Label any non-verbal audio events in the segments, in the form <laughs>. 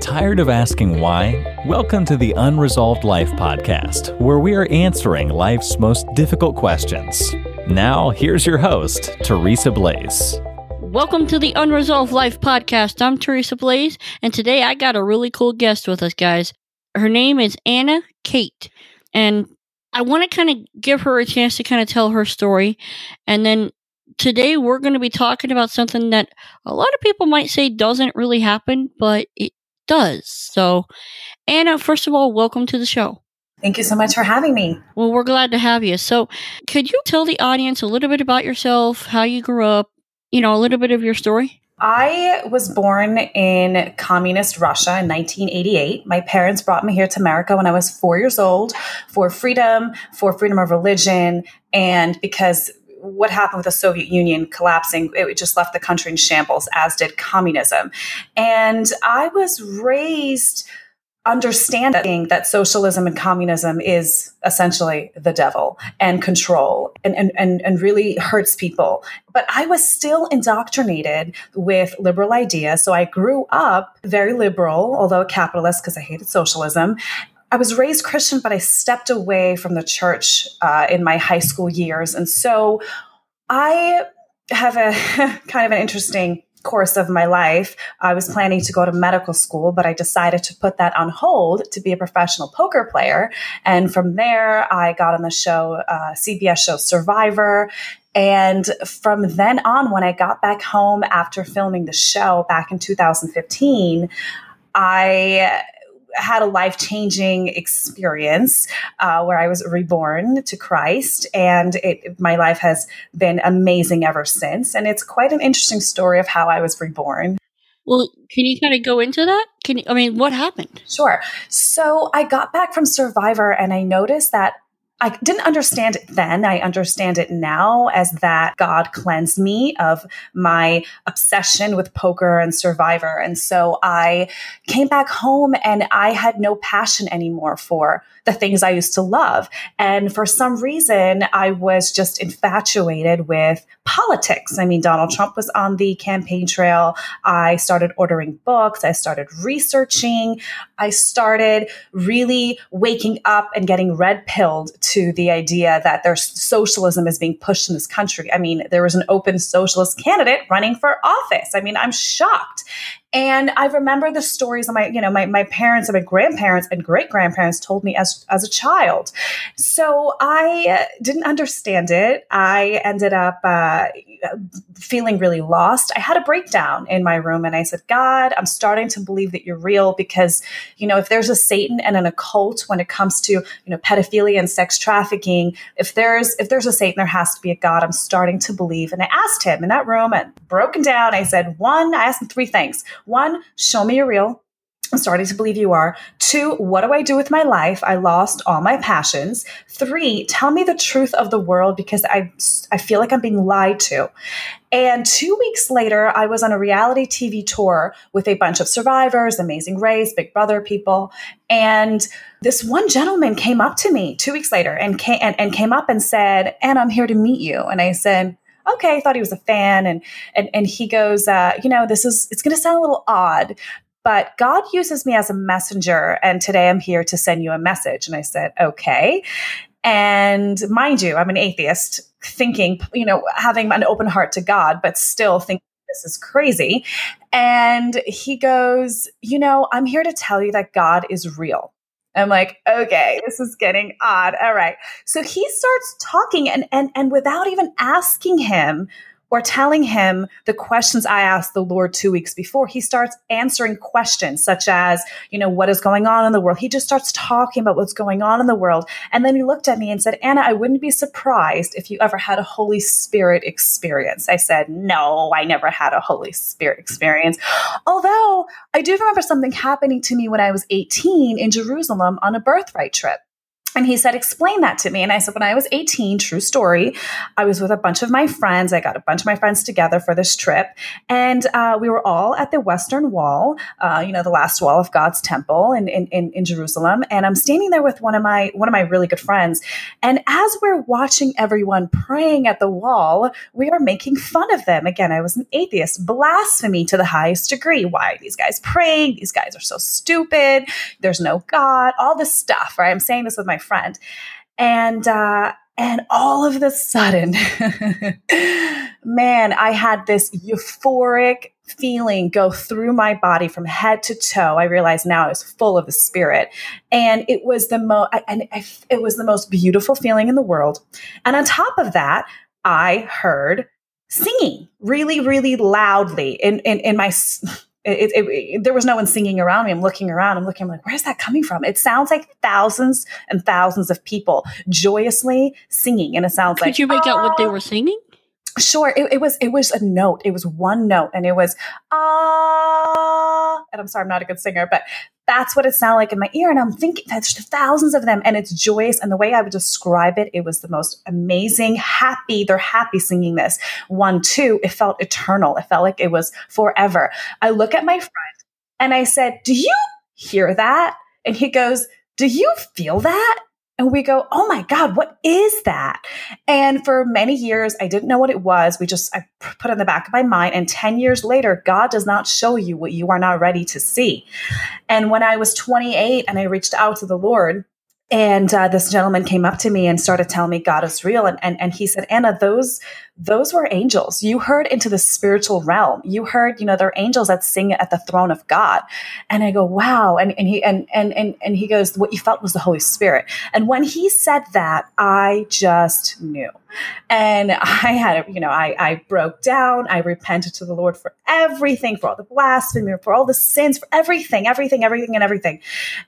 Tired of asking why? Welcome to the Unresolved Life podcast, where we are answering life's most difficult questions. Now, here's your host, Teresa Blaze. Welcome to the Unresolved Life podcast. I'm Teresa Blaze, and today I got a really cool guest with us, guys. Her name is Anna Khait, and I want to kind of give her a chance to kind of tell her story, and then today we're going to be talking about something that a lot of people might say doesn't really happen, but it does. So, Anna, first of all, welcome to the show. Thank you so much for having me. Well, we're glad to have you. So, could you tell the audience a little bit about yourself, how you grew up, you know, a little bit of your story? I was born in communist Russia in 1988. My parents brought me here to America when I was four years old for freedom, for freedom of religion, and because what happened with the Soviet Union collapsing, it just left the country in shambles, as did communism. And I was raised understanding that socialism and communism is essentially the devil and control and, and, and, and really hurts people. But I was still indoctrinated with liberal ideas. So I grew up very liberal, although a capitalist because I hated socialism. I was raised Christian, but I stepped away from the church uh, in my high school years. And so I have a <laughs> kind of an interesting course of my life. I was planning to go to medical school, but I decided to put that on hold to be a professional poker player. And from there, I got on the show, uh, CBS show Survivor. And from then on, when I got back home after filming the show back in 2015, I had a life changing experience uh, where I was reborn to Christ, and it, my life has been amazing ever since. And it's quite an interesting story of how I was reborn. Well, can you kind of go into that? Can you, I mean, what happened? Sure. So I got back from Survivor and I noticed that I didn't understand it then. I understand it now as that God cleansed me of my obsession with poker and survivor. And so I came back home and I had no passion anymore for the things I used to love. And for some reason, I was just infatuated with politics. I mean, Donald Trump was on the campaign trail. I started ordering books. I started researching. I started really waking up and getting red pilled to the idea that there's socialism is being pushed in this country. I mean, there was an open socialist candidate running for office. I mean, I'm shocked. And I remember the stories of my, you know, my, my parents and my grandparents and great grandparents told me as, as a child. So I didn't understand it. I ended up uh, feeling really lost. I had a breakdown in my room and I said, God, I'm starting to believe that you're real because, you know, if there's a Satan and an occult when it comes to, you know, pedophilia and sex trafficking, if there's, if there's a Satan, there has to be a God. I'm starting to believe. And I asked him in that room and broken down, I said, one, I asked him three things. One, show me you're real. I'm starting to believe you are. Two, what do I do with my life? I lost all my passions. Three, tell me the truth of the world because I, I feel like I'm being lied to. And two weeks later, I was on a reality TV tour with a bunch of survivors, Amazing Race, Big Brother people. And this one gentleman came up to me two weeks later and came, and, and came up and said, And I'm here to meet you. And I said, okay, I thought he was a fan. And, and, and he goes, uh, you know, this is, it's going to sound a little odd, but God uses me as a messenger. And today I'm here to send you a message. And I said, okay. And mind you, I'm an atheist thinking, you know, having an open heart to God, but still thinking this is crazy. And he goes, you know, I'm here to tell you that God is real. I'm like, okay, this is getting odd. All right. So he starts talking and and and without even asking him or telling him the questions I asked the Lord two weeks before. He starts answering questions such as, you know, what is going on in the world? He just starts talking about what's going on in the world. And then he looked at me and said, Anna, I wouldn't be surprised if you ever had a Holy Spirit experience. I said, no, I never had a Holy Spirit experience. Although I do remember something happening to me when I was 18 in Jerusalem on a birthright trip. And he said, explain that to me. And I said, when I was 18, true story, I was with a bunch of my friends. I got a bunch of my friends together for this trip. And uh, we were all at the Western Wall, uh, you know, the last wall of God's temple in, in, in, Jerusalem. And I'm standing there with one of my, one of my really good friends. And as we're watching everyone praying at the wall, we are making fun of them. Again, I was an atheist, blasphemy to the highest degree. Why are these guys praying? These guys are so stupid. There's no God, all this stuff, right? I'm saying this with my friend. And, uh, and all of the sudden, <laughs> man, I had this euphoric feeling go through my body from head to toe. I realized now I was full of the spirit, and it was the most, and I, it was the most beautiful feeling in the world. And on top of that, I heard singing really, really loudly in in, in my it, it, it, there was no one singing around me. I'm looking around. I'm looking I'm like, where's that coming from? It sounds like thousands and thousands of people joyously singing, and it sounds Could like. Could you make oh. out what they were singing? Sure, it, it, was it was a note. It was one note, and it was ah. And I'm sorry, I'm not a good singer, but that's what it sounded like in my ear. And I'm thinking there's thousands of them, and it's joyous. And the way I would describe it, it was the most amazing, happy. They're happy singing this. One, two, it felt eternal. It felt like it was forever. I look at my friend and I said, "Do you hear that?" And he goes, "Do you feel that?" And we go, oh my God, what is that? And for many years, I didn't know what it was. We just, I put in the back of my mind. And 10 years later, God does not show you what you are not ready to see. And when I was 28 and I reached out to the Lord, and uh, this gentleman came up to me and started telling me God is real. And, and, and he said, Anna, those, those were angels. You heard into the spiritual realm. You heard, you know, they're angels that sing at the throne of God. And I go, wow. And, and he, and, and, and, and he goes, what you felt was the Holy Spirit. And when he said that, I just knew. And I had, you know, I, I broke down. I repented to the Lord for everything, for all the blasphemy, for all the sins, for everything, everything, everything, and everything.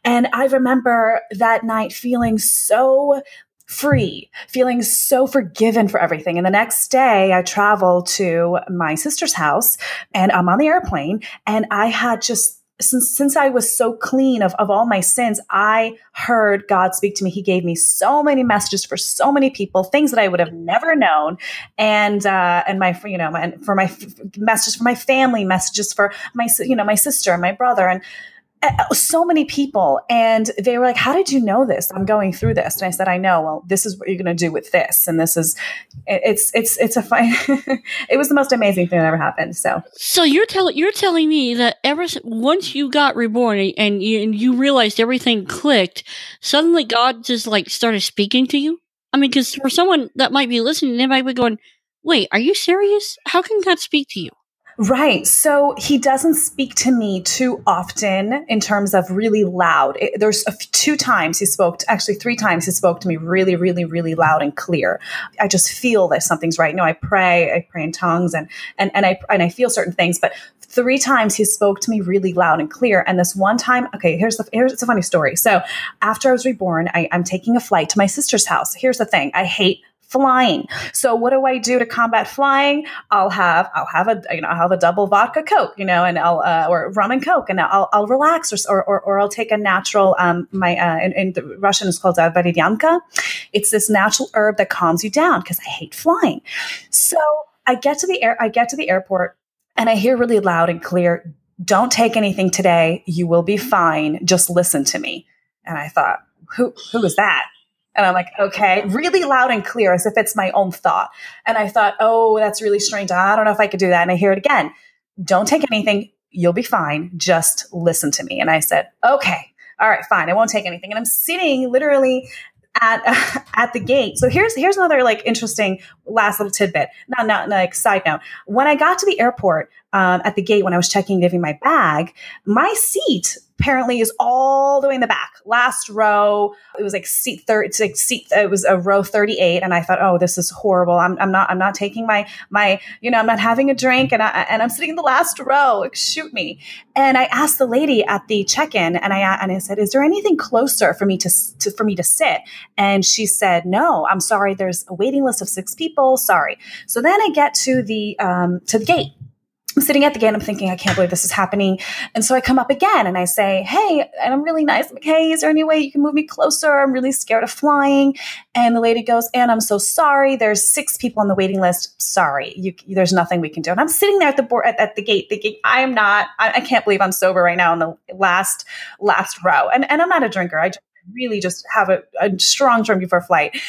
And I remember that night feeling so free, feeling so forgiven for everything. And the next day, I traveled to my sister's house and I'm on the airplane and I had just since since I was so clean of, of all my sins, I heard God speak to me. He gave me so many messages for so many people, things that I would have never known, and uh, and my you know and for my messages for my family, messages for my you know my sister and my brother, and so many people and they were like how did you know this? I'm going through this. And i said i know. Well this is what you're going to do with this and this is it's it's it's a fine <laughs> it was the most amazing thing that ever happened so. So you're telling you're telling me that ever once you got reborn and you, and you realized everything clicked suddenly god just like started speaking to you? I mean because for someone that might be listening they might be going wait are you serious? How can god speak to you Right. So he doesn't speak to me too often in terms of really loud. It, there's two times he spoke, to, actually three times he spoke to me really, really, really loud and clear. I just feel that something's right. You know, I pray, I pray in tongues and, and, and I, and I feel certain things, but three times he spoke to me really loud and clear. And this one time, okay, here's the, here's it's a funny story. So after I was reborn, I, I'm taking a flight to my sister's house. Here's the thing. I hate flying. So what do I do to combat flying? I'll have I'll have a you know I'll have a double vodka coke, you know, and I'll uh, or rum and coke, and I'll, I'll relax, or, or or I'll take a natural um my uh, in, in the Russian is called uh. It's this natural herb that calms you down because I hate flying. So I get to the air I get to the airport and I hear really loud and clear, "Don't take anything today. You will be fine. Just listen to me." And I thought, who who is that? And I'm like, okay, really loud and clear as if it's my own thought. And I thought, oh, that's really strange. I don't know if I could do that. And I hear it again. Don't take anything. You'll be fine. Just listen to me. And I said, okay, all right, fine. I won't take anything. And I'm sitting literally at uh, <laughs> at the gate. So here's here's another like interesting last little tidbit. Not not like side note. When I got to the airport um, at the gate when I was checking giving my bag, my seat apparently is all the way in the back, last row. It was like seat thirty. It's like seat. It was a row thirty eight, and I thought, oh, this is horrible. I'm, I'm not. I'm not taking my my. You know, I'm not having a drink, and I and I'm sitting in the last row. Like, shoot me. And I asked the lady at the check in, and I and I said, is there anything closer for me to, to for me to sit? And she said, no. I'm sorry. There's a waiting list of six people. Sorry. So then I get to the um, to the gate I'm sitting at the gate. I'm thinking, I can't believe this is happening. And so I come up again and I say, Hey, and I'm really nice. I'm like, hey, is there any way you can move me closer? I'm really scared of flying. And the lady goes, And I'm so sorry. There's six people on the waiting list. Sorry, you, there's nothing we can do. And I'm sitting there at the board at, at the gate thinking, I am not, I, I, can't believe I'm sober right now in the last, last row. And, and I'm not a drinker. I really just have a, a strong drink before flight. <laughs>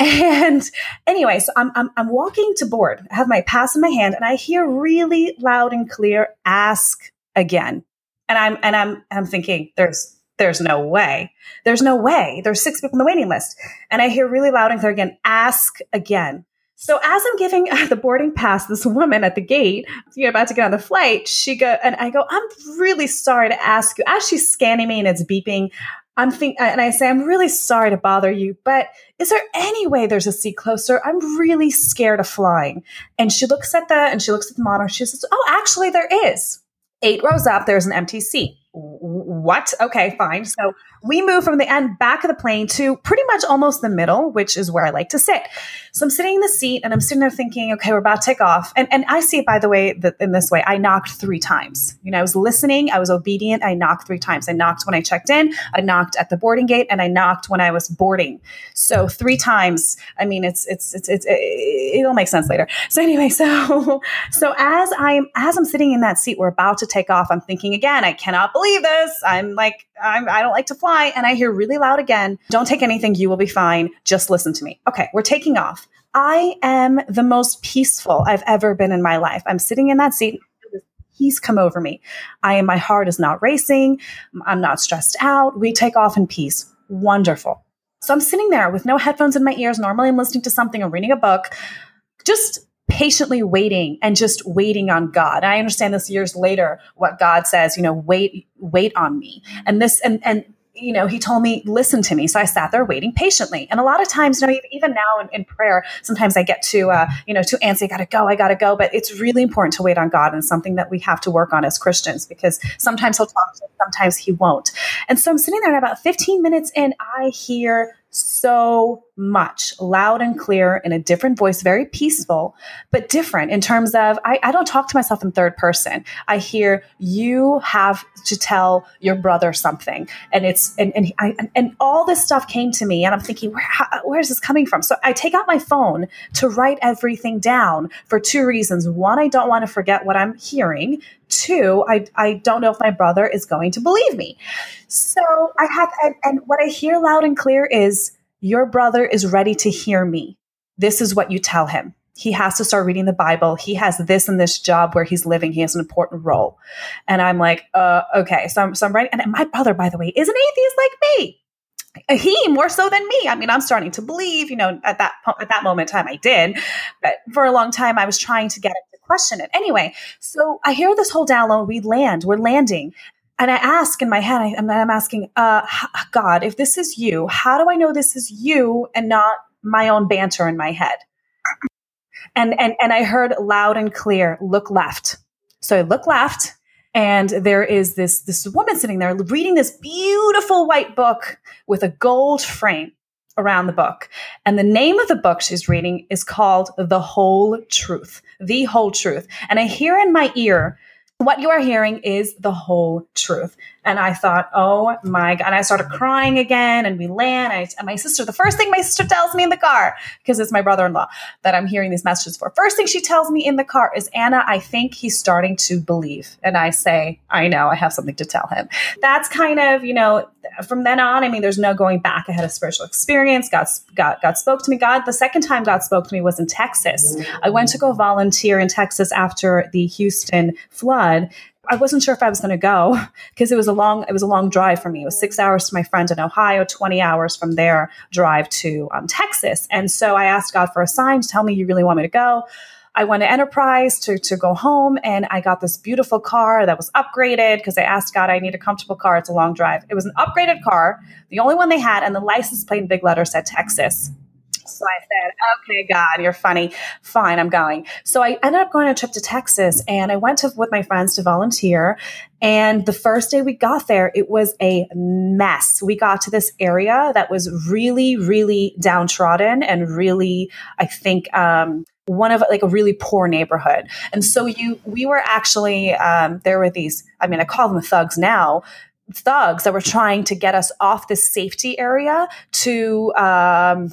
And anyway, so I'm, I'm, I'm walking to board. I have my pass in my hand and I hear really loud and clear, ask again. And I'm, and I'm, I'm thinking there's, there's no way. There's no way. There's six people on the waiting list. And I hear really loud and clear again, ask again. So as I'm giving uh, the boarding pass, this woman at the gate, you know, about to get on the flight, she go and I go, I'm really sorry to ask you. As she's scanning me and it's beeping, I'm think, and I say, I'm really sorry to bother you, but is there any way there's a seat closer? I'm really scared of flying. And she looks at the, and she looks at the monitor. She says, Oh, actually, there is. Eight rows up, there's an empty seat. What? Okay, fine. So we move from the end back of the plane to pretty much almost the middle, which is where I like to sit. So I'm sitting in the seat and I'm sitting there thinking, okay, we're about to take off. And, and I see it, by the way, that in this way. I knocked three times. You know, I was listening, I was obedient. I knocked three times. I knocked when I checked in, I knocked at the boarding gate, and I knocked when I was boarding. So three times. I mean, it's, it's, it's, it's, it, it'll make sense later. So anyway, <laughs> so, so as I'm, as I'm sitting in that seat, we're about to take off. I'm thinking again, I cannot believe this. I'm like, I'm, I don't like to fly. And I hear really loud again, don't take anything. You will be fine. Just listen to me. Okay. We're taking off. I am the most peaceful I've ever been in my life. I'm sitting in that seat. Peace come over me. I am, my heart is not racing. I'm not stressed out. We take off in peace. Wonderful. So I'm sitting there with no headphones in my ears. Normally I'm listening to something or reading a book, just patiently waiting and just waiting on God. And I understand this years later what God says, you know, wait wait on me. And this and and you know, he told me, listen to me. So I sat there waiting patiently. And a lot of times, you know, even now in, in prayer, sometimes I get to, uh, you know, to answer, I gotta go, I gotta go. But it's really important to wait on God and something that we have to work on as Christians because sometimes he'll talk to us, sometimes he won't. And so I'm sitting there and about 15 minutes in, I hear so much loud and clear in a different voice, very peaceful, but different in terms of I, I, don't talk to myself in third person. I hear you have to tell your brother something. And it's, and, and, I, and all this stuff came to me and I'm thinking, where, how, where is this coming from? So I take out my phone to write everything down for two reasons. One, I don't want to forget what I'm hearing. Two, I, I don't know if my brother is going to believe me. So I have, and, and what I hear loud and clear is, Your brother is ready to hear me. This is what you tell him. He has to start reading the Bible. He has this and this job where he's living. He has an important role. And I'm like, uh, okay. So I'm, so I'm writing. And my brother, by the way, is an atheist like me he more so than me. I mean, I'm starting to believe, you know, at that at that moment in time I did, but for a long time I was trying to get him question it. Anyway, so I hear this whole download. We land, we're landing, and I ask in my head, I, am asking, uh, God, if this is you, how do I know this is you and not my own banter in my head? And and and I heard loud and clear, look left. So I look left and there is this this woman sitting there reading this beautiful white book with a gold frame around the book. And the name of the book she's reading is called The Whole Truth. The Whole Truth. And I hear in my ear what you are hearing is the whole truth. And I thought, oh my God. And I started crying again and we land. I, and my sister, the first thing my sister tells me in the car, because it's my brother in law that I'm hearing these messages for, first thing she tells me in the car is, Anna, I think he's starting to believe. And I say, I know, I have something to tell him. That's kind of, you know, from then on, I mean, there's no going back. I had a spiritual experience. God, God, God spoke to me. God, the second time God spoke to me was in Texas. I went to go volunteer in Texas after the Houston flood I wasn't sure if I was going to go <laughs> because it was a long it was a long drive for me. It was six hours to my friend in Ohio, twenty hours from there drive to um, Texas. And so I asked God for a sign to tell me you really want me to go. I went to Enterprise to, to go home and I got this beautiful car that was upgraded because I asked God, I need a comfortable car. It's a long drive. It was an upgraded car, the only one they had, and the license plate in big letters said Texas. So I said, okay, God, you're funny. Fine, I'm going. So I ended up going on a trip to Texas and I went to, with my friends to volunteer. And the first day we got there, it was a mess. We got to this area that was really, really downtrodden and really, I think, um, one of like a really poor neighborhood. And so you, we were actually, um, there were these, I mean, I call them thugs now, thugs that were trying to get us off this safety area to, um,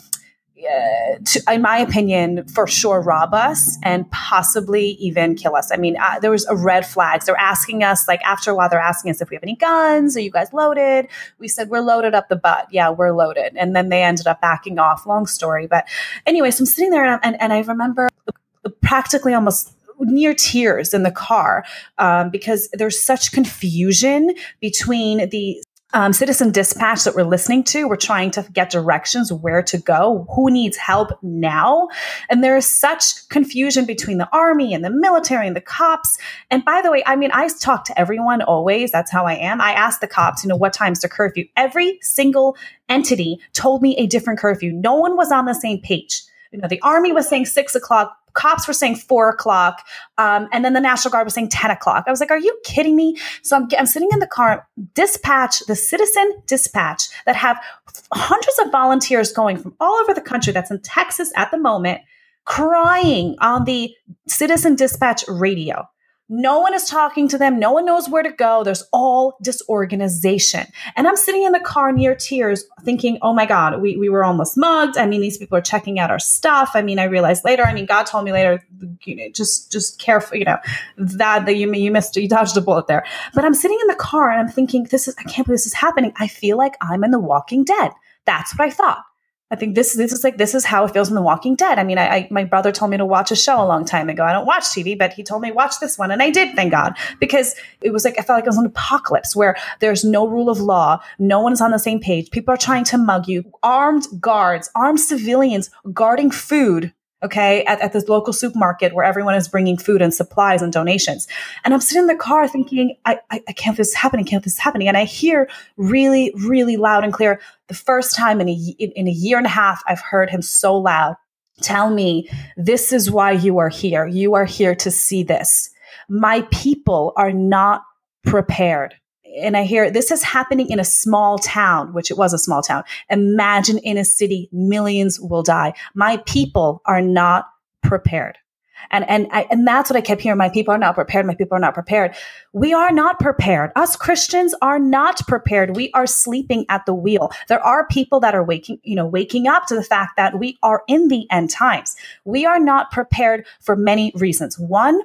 uh, to, in my opinion, for sure rob us and possibly even kill us. I mean, uh, there was a red flags. They're asking us, like after a while, they're asking us if we have any guns. Are you guys loaded? We said we're loaded up the butt. Yeah, we're loaded. And then they ended up backing off. Long story, but anyway, so I'm sitting there and, and, and I remember practically almost near tears in the car um, because there's such confusion between the um, citizen dispatch that we're listening to. We're trying to get directions where to go, who needs help now. And there is such confusion between the army and the military and the cops. And by the way, I mean, I talk to everyone always. That's how I am. I ask the cops, you know, what time's the curfew? Every single entity told me a different curfew. No one was on the same page. You know, the army was saying six o'clock cops were saying four o'clock, um, and then the National Guard was saying 10 o'clock. I was like, are you kidding me? So I'm, I'm sitting in the car, dispatch, the citizen dispatch that have hundreds of volunteers going from all over the country that's in Texas at the moment, crying on the citizen dispatch radio. No one is talking to them. No one knows where to go. There's all disorganization. And I'm sitting in the car near tears thinking, oh my God, we, we were almost mugged. I mean, these people are checking out our stuff. I mean, I realized later, I mean, God told me later, you know, just, just careful, you know, that, that you, you missed, you dodged a bullet there. But I'm sitting in the car and I'm thinking, this is, I can't believe this is happening. I feel like I'm in the walking dead. That's what I thought. I think this this is like this is how it feels in The Walking Dead. I mean, I, I, my brother told me to watch a show a long time ago. I don't watch TV, but he told me watch this one, and I did. Thank God, because it was like I felt like it was an apocalypse where there's no rule of law, no one is on the same page. People are trying to mug you. Armed guards, armed civilians guarding food okay, at, at this local supermarket where everyone is bringing food and supplies and donations. And I'm sitting in the car thinking, I, I, I can't this is happening, can't this is happening. And I hear really, really loud and clear the first time in a, in a year and a half, I've heard him so loud tell me, this is why you are here. You are here to see this. My people are not prepared and I hear this is happening in a small town, which it was a small town. Imagine in a city, millions will die. My people are not prepared. And, and, I, and that's what I kept hearing. My people are not prepared. My people are not prepared. We are not prepared. Us Christians are not prepared. We are sleeping at the wheel. There are people that are waking, you know, waking up to the fact that we are in the end times. We are not prepared for many reasons. One,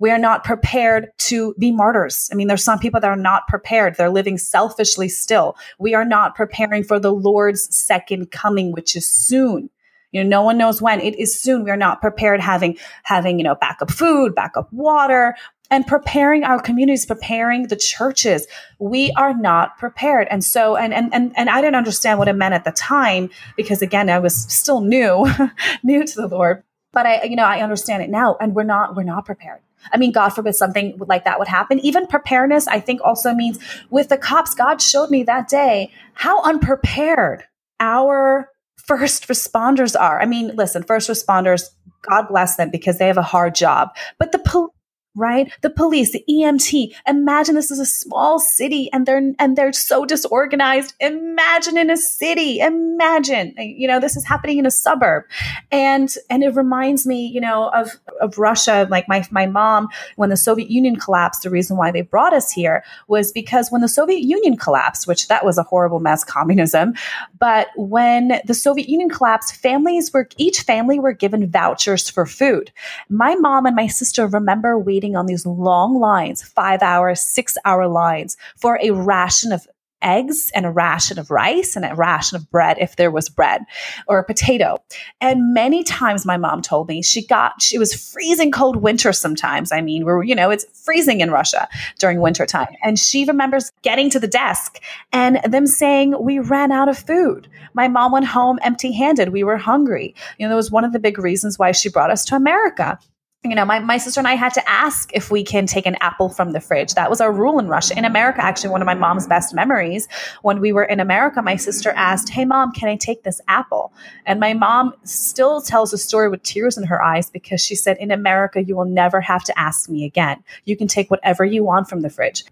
we are not prepared to be martyrs. I mean, there's some people that are not prepared. They're living selfishly still. We are not preparing for the Lord's second coming, which is soon. You know, no one knows when. It is soon. We are not prepared having, having, you know, backup food, backup water, and preparing our communities, preparing the churches. We are not prepared. And so, and, and, and, and I didn't understand what it meant at the time because again, I was still new, <laughs> new to the Lord. But I, you know, I understand it now and we're not, we're not prepared. I mean, God forbid something like that would happen. Even preparedness, I think also means with the cops, God showed me that day how unprepared our first responders are. I mean, listen, first responders, God bless them because they have a hard job. But the police, right? The police, the EMT. Imagine this is a small city and they're and they're so disorganized. Imagine in a city. Imagine, you know, this is happening in a suburb. And and it reminds me, you know, of of Russia. Like my my mom, when the Soviet Union collapsed, the reason why they brought us here was because when the Soviet Union collapsed, which that was a horrible mess, communism. But when the Soviet Union collapsed, families were each family were given vouchers for food. My mom and my sister remember we waiting on these long lines, five hour, six hour lines for a ration of eggs and a ration of rice and a ration of bread if there was bread or a potato. And many times my mom told me she got, she was freezing cold winter sometimes. I mean, we're, you know, it's freezing in Russia during winter time. And she remembers getting to the desk and them saying, we ran out of food. My mom went home empty handed. We were hungry. You know, that was one of the big reasons why she brought us to America you know, my, my sister and I had to ask if we can take an apple from the fridge. That was our rule in Russia. In America, actually, one of my mom's best memories, when we were in America, my sister asked, Hey, mom, can I take this apple? And my mom still tells the story with tears in her eyes because she said, In America, you will never have to ask me again. You can take whatever you want from the fridge.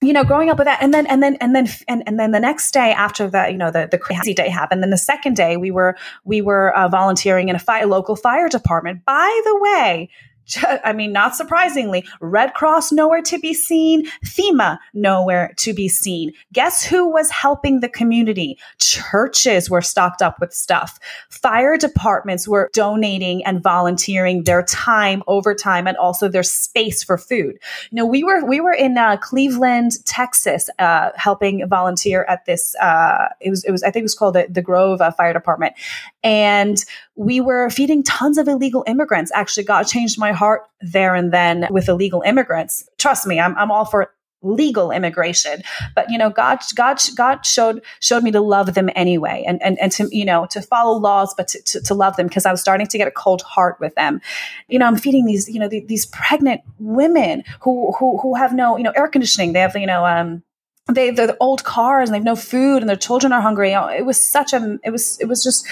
you know, growing up with that, and then and then and then and, and then the next day after that, you know, the the crazy day happened. Then the second day, we were we were uh, volunteering in a fire, local fire department. By the way, <laughs> I mean, not surprisingly, Red Cross nowhere to be seen, FEMA nowhere to be seen. Guess who was helping the community? Churches were stocked up with stuff. Fire departments were donating and volunteering their time, overtime, and also their space for food. You know, we were we were in uh, Cleveland, Texas, uh, helping volunteer at this. Uh, it was it was I think it was called the, the Grove uh, Fire Department, and we were feeding tons of illegal immigrants. Actually, God changed my heart there and then with illegal immigrants. Trust me, I'm, I'm all for legal immigration but you know god god god showed showed me to love them anyway and and, and to you know to follow laws but to, to, to love them because i was starting to get a cold heart with them you know i'm feeding these you know the, these pregnant women who who who have no you know air conditioning they have you know um they have the old cars and they have no food and their children are hungry. It was such a, it was, it was just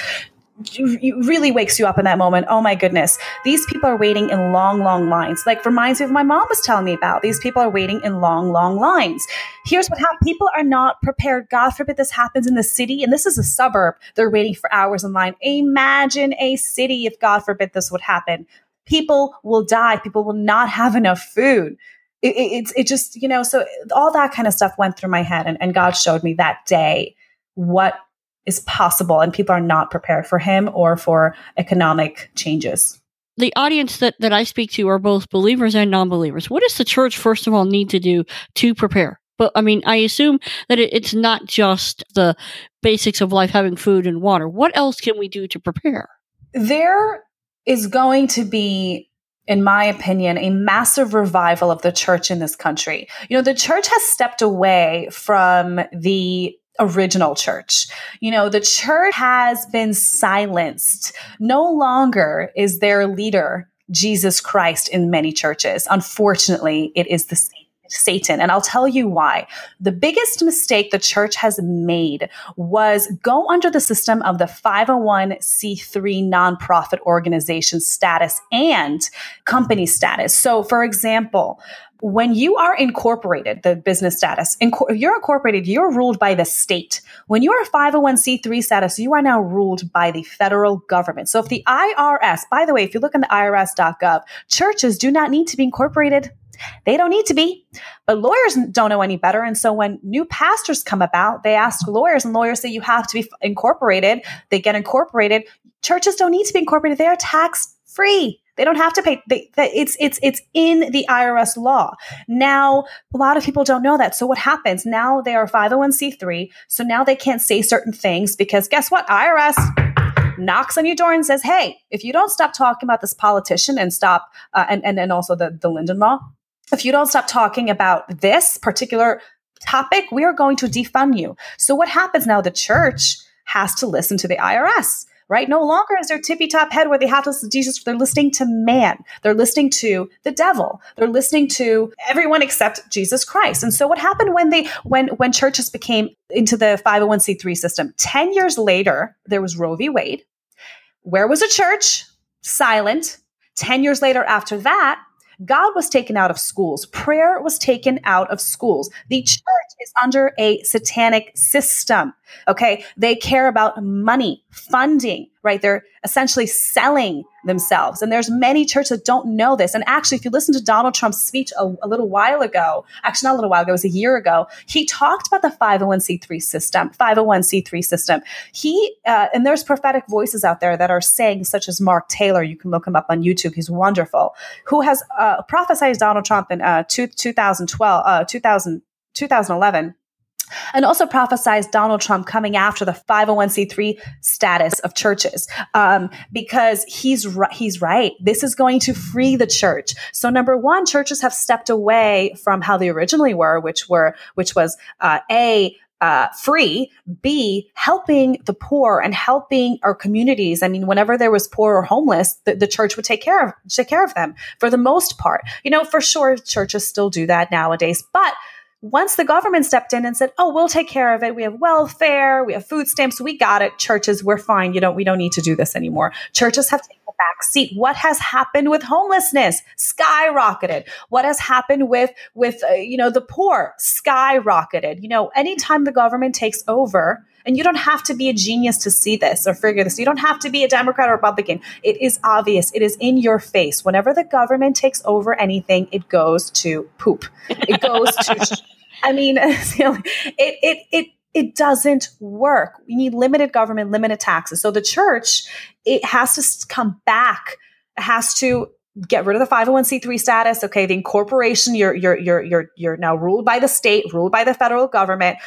really wakes you up in that moment. Oh my goodness. These people are waiting in long, long lines. Like reminds me of my mom was telling me about. These people are waiting in long, long lines. Here's what happens. People are not prepared. God forbid this happens in the city. And this is a suburb. They're waiting for hours in line. Imagine a city if God forbid this would happen. People will die. People will not have enough food. It, it, it's, it just, you know, so all that kind of stuff went through my head and, and God showed me that day what is possible and people are not prepared for him or for economic changes the audience that, that I speak to are both believers and non believers. What does the church, first of all, need to do to prepare? But I mean, I assume that it, it's not just the basics of life, having food and water. What else can we do to prepare? There is going to be, in my opinion, a massive revival of the church in this country. You know, the church has stepped away from the original church. You know, the church has been silenced. No longer is their leader Jesus Christ in many churches. Unfortunately, it is the Satan. And I'll tell you why. The biggest mistake the church has made was go under the system of the 501c3 nonprofit organization status and company status. So, for example, when you are incorporated, the business status, if you're incorporated, you're ruled by the state. When you are 501c3 status, you are now ruled by the federal government. So if the IRS, by the way, if you look on the IRS.gov, churches do not need to be incorporated. They don't need to be, but lawyers don't know any better. And so when new pastors come about, they ask lawyers, and lawyers say you have to be incorporated. They get incorporated. Churches don't need to be incorporated. They are tax free. They don't have to pay. They, it's it's it's in the IRS law. Now, a lot of people don't know that. So what happens now? They are 501c3. So now they can't say certain things because guess what? IRS knocks on your door and says, "Hey, if you don't stop talking about this politician and stop uh, and and and also the the Linden law, if you don't stop talking about this particular topic, we are going to defund you." So what happens now? The church has to listen to the IRS right? No longer is their tippy top head where they have to listen to Jesus. They're listening to man. They're listening to the devil. They're listening to everyone except Jesus Christ. And so what happened when they, when, when churches became into the 501c3 system? 10 years later, there was Roe v. Wade. Where was a church? Silent. 10 years later after that, God was taken out of schools. Prayer was taken out of schools. The church is under a satanic system. Okay. They care about money, funding, right? They're essentially selling themselves. And there's many churches that don't know this. And actually, if you listen to Donald Trump's speech a, a little while ago, actually not a little while ago, it was a year ago, he talked about the 501c3 system, 501c3 system. He, uh, and there's prophetic voices out there that are saying, such as Mark Taylor, you can look him up on YouTube. He's wonderful, who has uh, prophesied Donald Trump in uh, two, 2012, uh, 2000, 2011 and also prophesies Donald Trump coming after the 501c3 status of churches um, because he's right, he's right. This is going to free the church. So number one, churches have stepped away from how they originally were, which were which was uh, a uh, free, B, helping the poor and helping our communities. I mean, whenever there was poor or homeless, the, the, church would take care of take care of them for the most part. You know, for sure, churches still do that nowadays, but once the government stepped in and said, "Oh, we'll take care of it. We have welfare, we have food stamps, we got it. Churches, we're fine. You don't we don't need to do this anymore." Churches have taken the back seat. What has happened with homelessness? Skyrocketed. What has happened with with uh, you know the poor? Skyrocketed. You know, anytime the government takes over, and you don't have to be a genius to see this or figure this. You don't have to be a Democrat or Republican. It is obvious. It is in your face. Whenever the government takes over anything, it goes to poop. It goes to. <laughs> I mean, <laughs> it it it it doesn't work. We need limited government, limited taxes. So the church, it has to come back. It has to get rid of the 501c3 status. Okay, the incorporation, you're you're you're you're you're now ruled by the state, ruled by the federal government.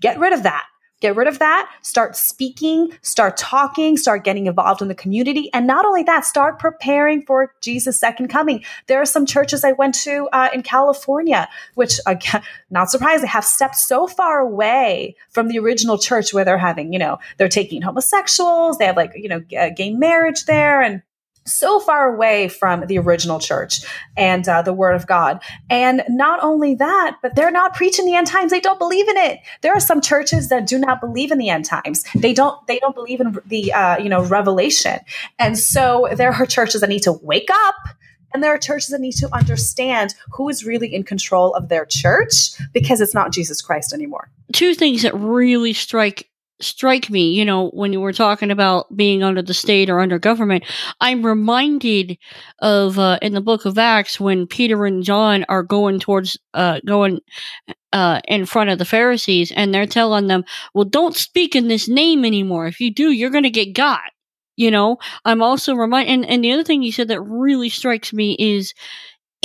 Get rid of that. Get rid of that, start speaking, start talking, start getting involved in the community. And not only that, start preparing for Jesus' second coming. There are some churches I went to uh, in California, which, again, <laughs> not surprisingly, have stepped so far away from the original church where they're having, you know, they're taking homosexuals, they have like, you know, gay marriage there and so far away from the original church and uh, the word of God. And not only that, but they're not preaching the end times. They don't believe in it. There are some churches that do not believe in the end times. They don't. They don't believe in the uh, you know revelation. And so there are churches that need to wake up. And there are churches that need to understand who is really in control of their church because it's not Jesus Christ anymore. Two things that really strike strike me, you know, when you were talking about being under the state or under government, I'm reminded of uh, in the book of Acts when Peter and John are going towards, uh, going uh, in front of the Pharisees and they're telling them, well, don't speak in this name anymore. If you do, you're going to get got. You know, I'm also reminded, and, and the other thing you said that really strikes me is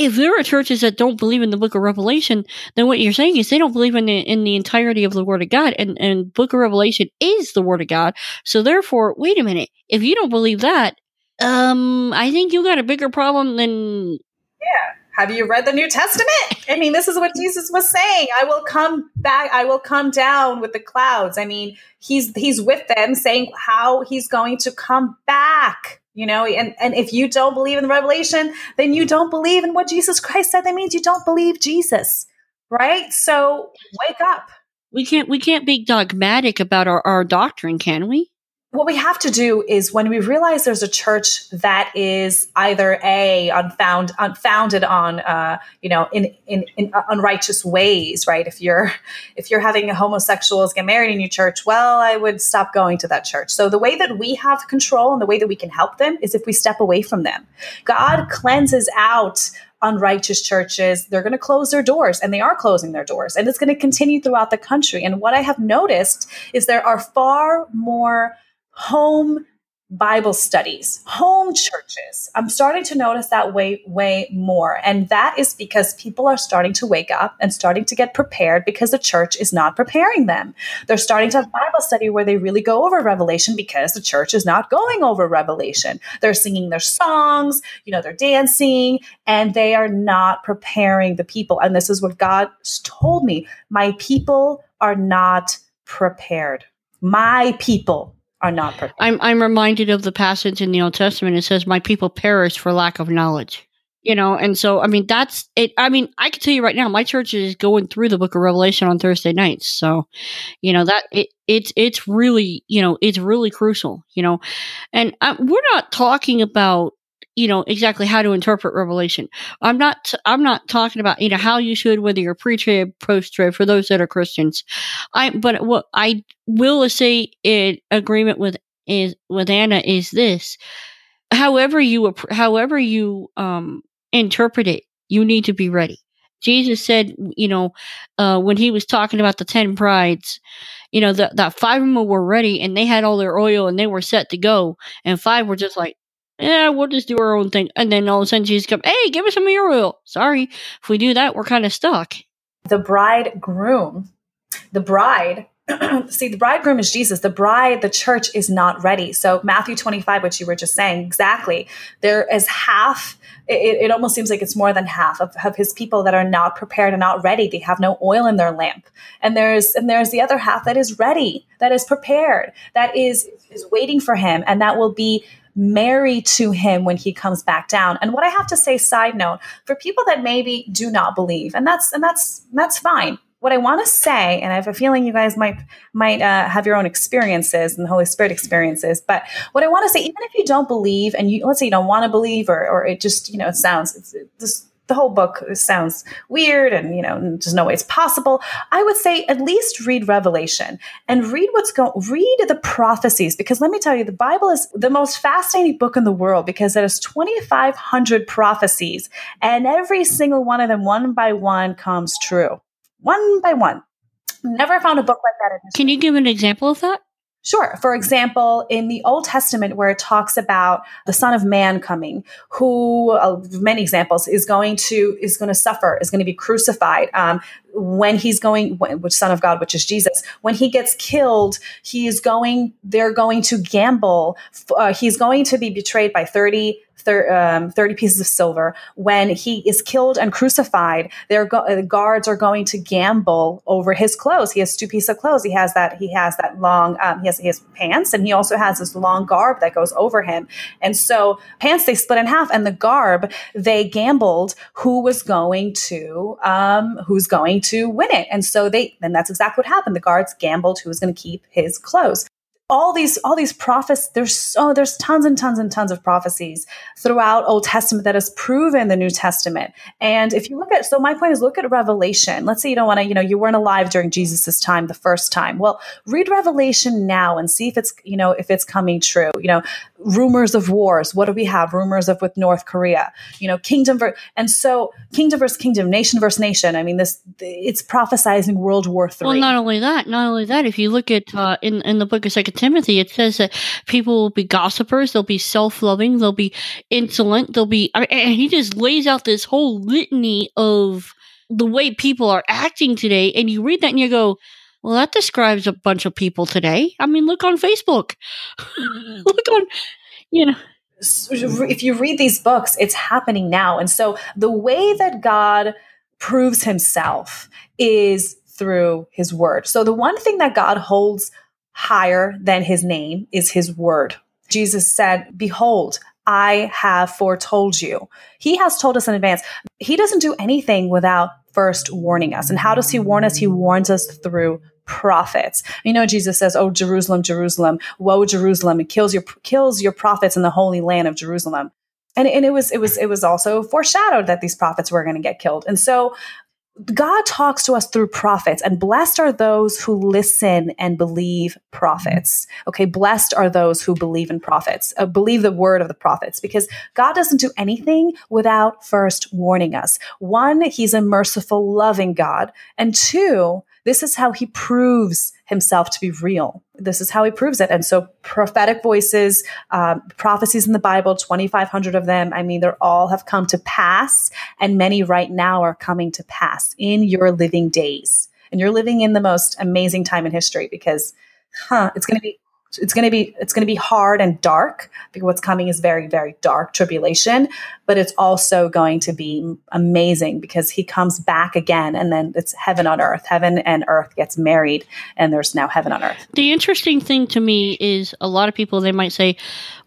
if there are churches that don't believe in the book of revelation then what you're saying is they don't believe in the, in the entirety of the word of god and, and book of revelation is the word of god. So therefore wait a minute. If you don't believe that um i think you got a bigger problem than yeah. Have you read the new testament? I mean this is what jesus was saying. I will come back i will come down with the clouds. I mean he's he's with them saying how he's going to come back you know and and if you don't believe in the revelation then you don't believe in what jesus christ said. That means you don't believe jesus right? So wake up. We can't we can't be dogmatic about our, our doctrine can we what we have to do is when we realize there's a church that is either a unfound unfounded on uh, you know in, in, in unrighteous ways right if you're <laughs> if you're having homosexuals get married in your church well i would stop going to that church so the way that we have control and the way that we can help them is if we step away from them god cleanses out unrighteous churches, they're going to close their doors and they are closing their doors. And it's going to continue throughout the country. And what I have noticed is there are far more home Bible studies, home churches. I'm starting to notice that way, way more. And that is because people are starting to wake up and starting to get prepared because the church is not preparing them. They're starting to have Bible study where they really go over Revelation because the church is not going over Revelation. They're singing their songs, you know, they're dancing, and they are not preparing the people. And this is what God told me my people are not prepared. My people are not perfect. I'm I'm reminded of the passage in the Old Testament. It says, "My people perish for lack of knowledge." You know, and so I mean that's it. I mean, I can tell you right now, my church is going through the Book of Revelation on Thursday nights. So, you know that it it's it's really you know it's really crucial. You know, and I, we're not talking about you know exactly how to interpret revelation. I'm not i'm not talking about you know how you should whether you're pre-trib post-trib for those that are christians. I but what i will say in agreement with is with anna is this. However you however you um interpret it you need to be ready. Jesus said you know uh when he was talking about the 10 brides you know that five of them were ready and they had all their oil and they were set to go. And five were just like yeah, we'll just do our own thing. And then all of a sudden Jesus comes, hey, give us some of your oil. Sorry. If we do that, we're kind of stuck. The bridegroom, the bride, <clears throat> see, the bridegroom is Jesus. The bride, the church is not ready. So Matthew 25, which you were just saying, exactly. There is half, it, it almost seems like it's more than half of, of his people that are not prepared and not ready. They have no oil in their lamp. And there's, and there's the other half that is ready, that is prepared, that is, is waiting for him. And that will be marry to him when he comes back down. And what I have to say, side note, for people that maybe do not believe, and that's and that's that's fine. what I want to say, and I have a feeling you guys might might uh, have your own experiences and the Holy Spirit experiences. But what I want to say, even if you don't believe, and you let's say you don't want to believe, or or it just you know it sounds it's, it's the whole book sounds weird and you know there's no way it's possible. I would say at least read revelation and read what's going read the prophecies because let me tell you the bible is the most fascinating book in the world because it has 2500 prophecies and every single one of them one by one comes true. One by one. Never found a book like that can you give an example of that Sure. For example, in the Old Testament, where it talks about the Son of Man coming, who uh, many examples is going to is going to suffer, is going to be crucified. Um, when he's going, which Son of God, which is Jesus, when he gets killed, he is going. They're going to gamble. Uh, he's going to be betrayed by thirty thir- um, 30 pieces of silver. When he is killed and crucified, go- the guards are going to gamble over his clothes. He has two pieces of clothes. He has that, he has that long, um, he has his pants and he also has this long garb that goes over him. And so pants, they split in half and the garb, they gambled who was going to, um, who's going to win it. And so they, and that's exactly what happened. The guards gambled who was going to keep his clothes all these all these prophets there's so there's tons and tons and tons of prophecies throughout old testament that has proven the new testament. And if you look at so my point is look at revelation. Let's say you don't want to you know you weren't alive during jesus's time the first time. Well read revelation now and see if it's you know if it's coming true. You know rumors of wars. What do we have? Rumors of with north korea. You know kingdom ver- and so kingdom versus kingdom nation versus nation. I mean this it's prophesizing world war three. Well not only that not only that if you look at uh, in in the book of second timothy it says that people will be gossipers they'll be self-loving they'll be insolent they'll be and he just lays out this whole litany of the way people are acting today and you read that and you go well, that describes a bunch of people today. I mean, look on Facebook. Mm-hmm. <laughs> look on, you know. If you read these books, it's happening now. And so the way that God proves himself is through his word. So the one thing that God holds higher than his name is his word. Jesus said, Behold, I have foretold you. He has told us in advance. He doesn't do anything without first warning us. And how does he warn us? He warns us through prophets. You know, Jesus says, "Oh Jerusalem, Jerusalem, woe Jerusalem! It kills your kills your prophets in the holy land of Jerusalem." And, and it was it was it was also foreshadowed that these prophets were going to get killed. And so God talks to us through prophets, and blessed are those who listen and believe prophets. Okay, blessed are those who believe in prophets, uh, believe the word of the prophets, because God doesn't do anything without first warning us. One, He's a merciful, loving God, and two, this is how he proves himself to be real. This is how he proves it. And so, prophetic voices, um, prophecies in the Bible, 2,500 of them, I mean, they're all have come to pass, and many right now are coming to pass in your living days. And you're living in the most amazing time in history because, huh, it's going to be it's going to be it's going to be hard and dark because what's coming is very very dark tribulation but it's also going to be amazing because he comes back again and then it's heaven on earth. Heaven and earth gets married and there's now heaven on earth. The interesting thing to me is a lot of people they might say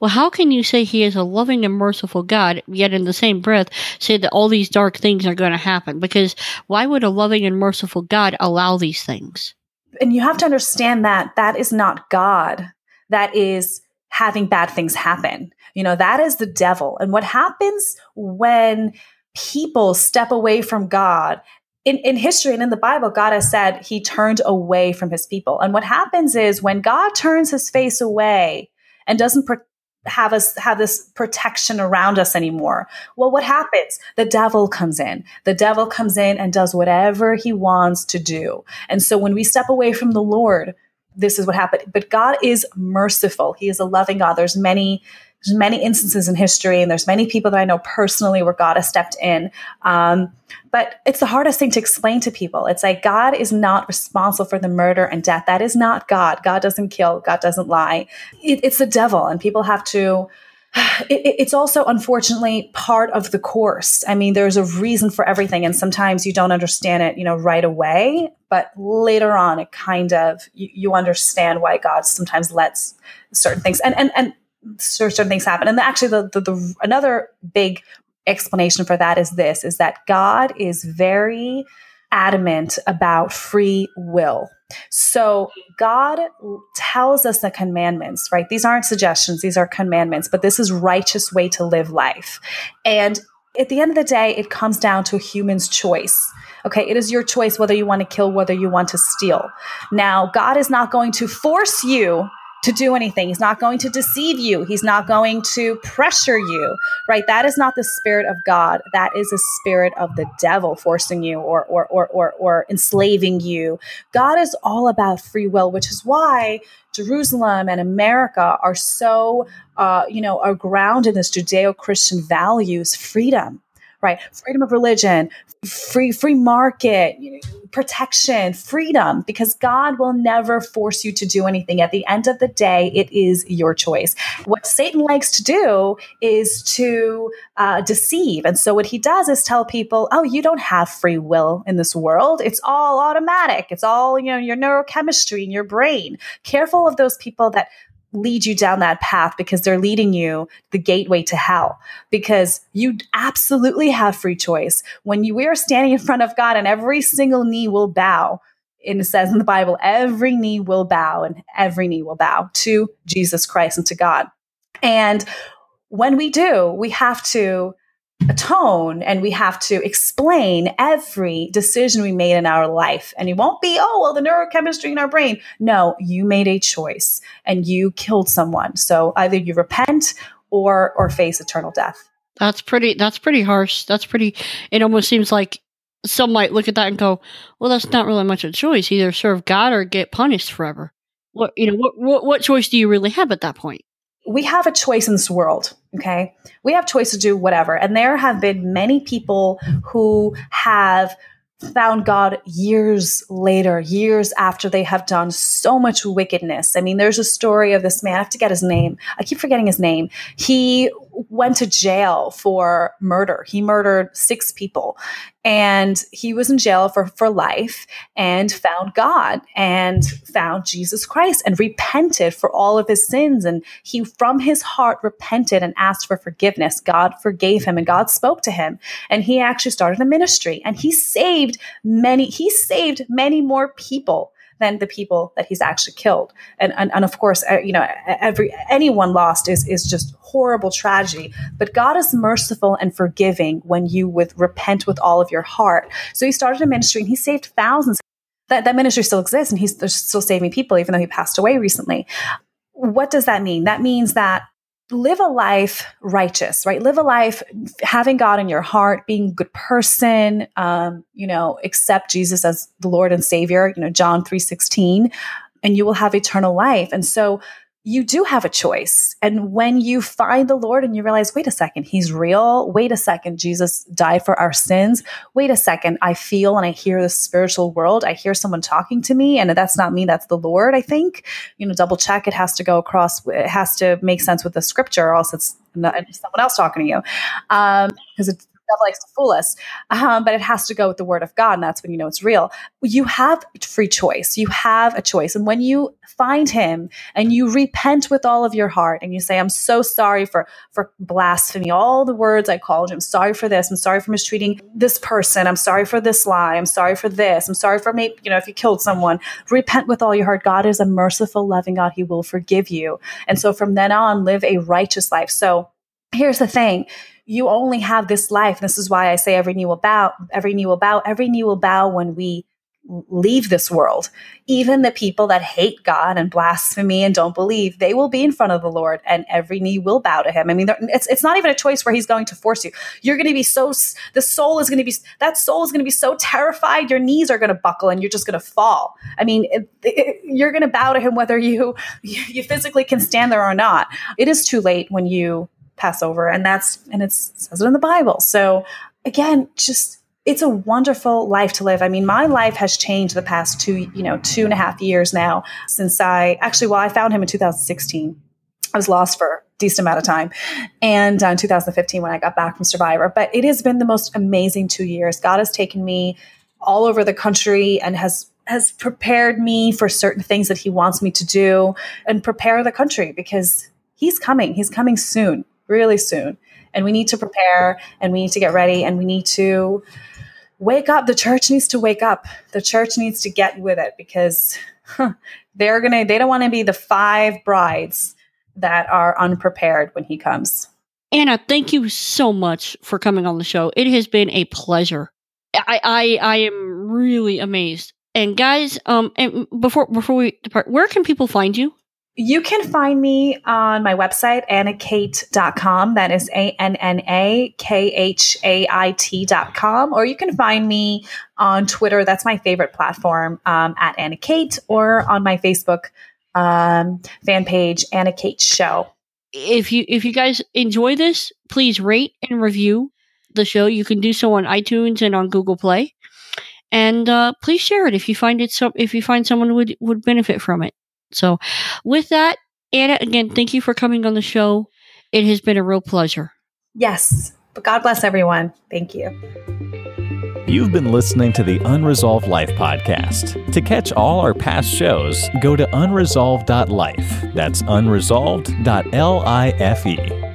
well how can you say he is a loving and merciful god yet in the same breath say that all these dark things are going to happen? Because why would a loving and merciful god allow these things and you have to understand that that is not God. That is having bad things happen. You know, that is the devil. And what happens when people step away from God in, in history and in the Bible, God has said he turned away from his people. And what happens is when God turns his face away and doesn't pro- have us have this protection around us anymore. Well, what happens? The devil comes in. The devil comes in and does whatever he wants to do. And so when we step away from the Lord, this is what happened. But God is merciful. He is a loving God. There's many there's many instances in history, and there's many people that I know personally where God has stepped in. Um, but it's the hardest thing to explain to people. It's like God is not responsible for the murder and death. That is not God. God doesn't kill. God doesn't lie. It, it's the devil, and people have to. <sighs> It, it's also unfortunately part of the course. I mean, there's a reason for everything, and sometimes you don't understand it, you know, right away. But later on, it kind of you, you understand why God sometimes lets certain things. And and and certain things happen. And actually, the, the, the another big explanation for that is this: is that God is very adamant about free will. So God tells us the commandments, right? These aren't suggestions, these are commandments, but this is righteous way to live life. And at the end of the day, it comes down to a human's choice. Okay, it is your choice whether you want to kill, whether you want to steal. Now, God is not going to force you to do anything. He's not going to deceive you. He's not going to pressure you, right? That is not the spirit of God. That is a spirit of the devil forcing you or, or, or, or, or enslaving you. God is all about free will, which is why Jerusalem and America are so, uh, you know, are grounded in this Judeo-Christian values, freedom, right? Freedom of religion, free free market, protection, freedom, because God will never force you to do anything. At the end of the day, it is your choice. What Satan likes to do is to uh, deceive, and so what he does is tell people, "Oh, you don't have free will in this world. It's all automatic. It's all you know, your neurochemistry in your brain." Careful of those people that lead you down that path because they're leading you the gateway to hell. Because you absolutely have free choice. When you we are standing in front of god and every single knee will bow and it says in the bible every knee will bow and every knee will bow to jesus christ and to god. And when we do we have to atone and we have to explain every decision we made in our life. And it won't be, oh, well, the neurochemistry in our brain. No, you made a choice and you killed someone. So either you repent or or face eternal death. That's pretty that's pretty harsh. That's pretty it almost seems like some might look at that and go, Well, that's not really much of a choice. Either serve God or get punished forever. What you know, what what, what choice do you really have at that point? We have a choice in this world. Okay. We have choice to do whatever. And there have been many people who have found God years later, years after they have done so much wickedness. I mean, there's a story of this man. I have to get his name. I keep forgetting his name. He went to jail for murder. He murdered six people and he was in jail for, for life and found God and found Jesus Christ and repented for all of his sins. And he, from his heart, repented and asked for forgiveness. God forgave him and God spoke to him. And he actually started a ministry and he saved many, he saved many more people than the people that he's actually killed. And, and, and of course, uh, you know, every, anyone lost is, is just horrible tragedy. But God is merciful and forgiving when you with repent with all of your heart. So he started a ministry and he saved thousands. That, that ministry still exists and he's still saving people, even though he passed away recently. What does that mean? That means that live a life righteous, right? Live a life having God in your heart, being a good person, um, you know, accept Jesus as the Lord and Savior, you know, John 3:16, and you will have eternal life. And so you do have a choice. And when you find the Lord and you realize, wait a second, he's real. Wait a second, Jesus died for our sins. Wait a second, I feel and I hear the spiritual world. I hear someone talking to me, and that's not me, that's the Lord, I think. You know, double check. It has to go across, it has to make sense with the scripture, or else it's not, someone else talking to you. Um, because it's devil likes to fool us, um, but it has to go with the word of God, and that's when you know it's real. You have free choice. You have a choice, and when you find Him and you repent with all of your heart, and you say, "I'm so sorry for for blasphemy, all the words I called you. I'm sorry for this. I'm sorry for mistreating this person. I'm sorry for this lie. I'm sorry for this. I'm sorry for maybe you know if you killed someone. Repent with all your heart. God is a merciful, loving God. He will forgive you, and so from then on, live a righteous life. So." Here's the thing you only have this life. This is why I say every knee will bow, every knee will bow, every knee will bow when we leave this world. Even the people that hate God and blasphemy and don't believe, they will be in front of the Lord and every knee will bow to him. I mean, it's, it's not even a choice where he's going to force you. You're going to be so, the soul is going to be, that soul is going to be so terrified, your knees are going to buckle and you're just going to fall. I mean, it, it, you're going to bow to him whether you, <laughs> you physically can stand there or not. It is too late when you Passover, and that's and it says it in the Bible. So again, just it's a wonderful life to live. I mean, my life has changed the past two, you know, two and a half years now since I actually, well, I found him in 2016. I was lost for a decent amount of time. And uh, in 2015, when I got back from Survivor, but it has been the most amazing two years. God has taken me all over the country and has has prepared me for certain things that he wants me to do and prepare the country because he's coming. He's coming soon really soon. And we need to prepare and we need to get ready and we need to wake up. The church needs to wake up. The church needs to get with it because huh, they're going to, they don't want to be the five brides that are unprepared when he comes. Anna, thank you so much for coming on the show. It has been a pleasure. I, I, I am really amazed. And guys, um, and before before we depart, where can people find you? You can find me on my website, annakhait.com. That is A N N A K H A I T.com. Or you can find me on Twitter. That's my favorite platform um, at Anna Khait or on my Facebook um, fan page, Anna Khait Show. If you if you guys enjoy this, please rate and review the show. You can do so on iTunes and on Google Play. And uh, please share it if you find it so if you find someone would would benefit from it. So, with that, Anna, again, thank you for coming on the show. It has been a real pleasure. Yes. But God bless everyone. Thank you. You've been listening to the Unresolved Life podcast. To catch all our past shows, go to unresolved.life. That's unresolved.life.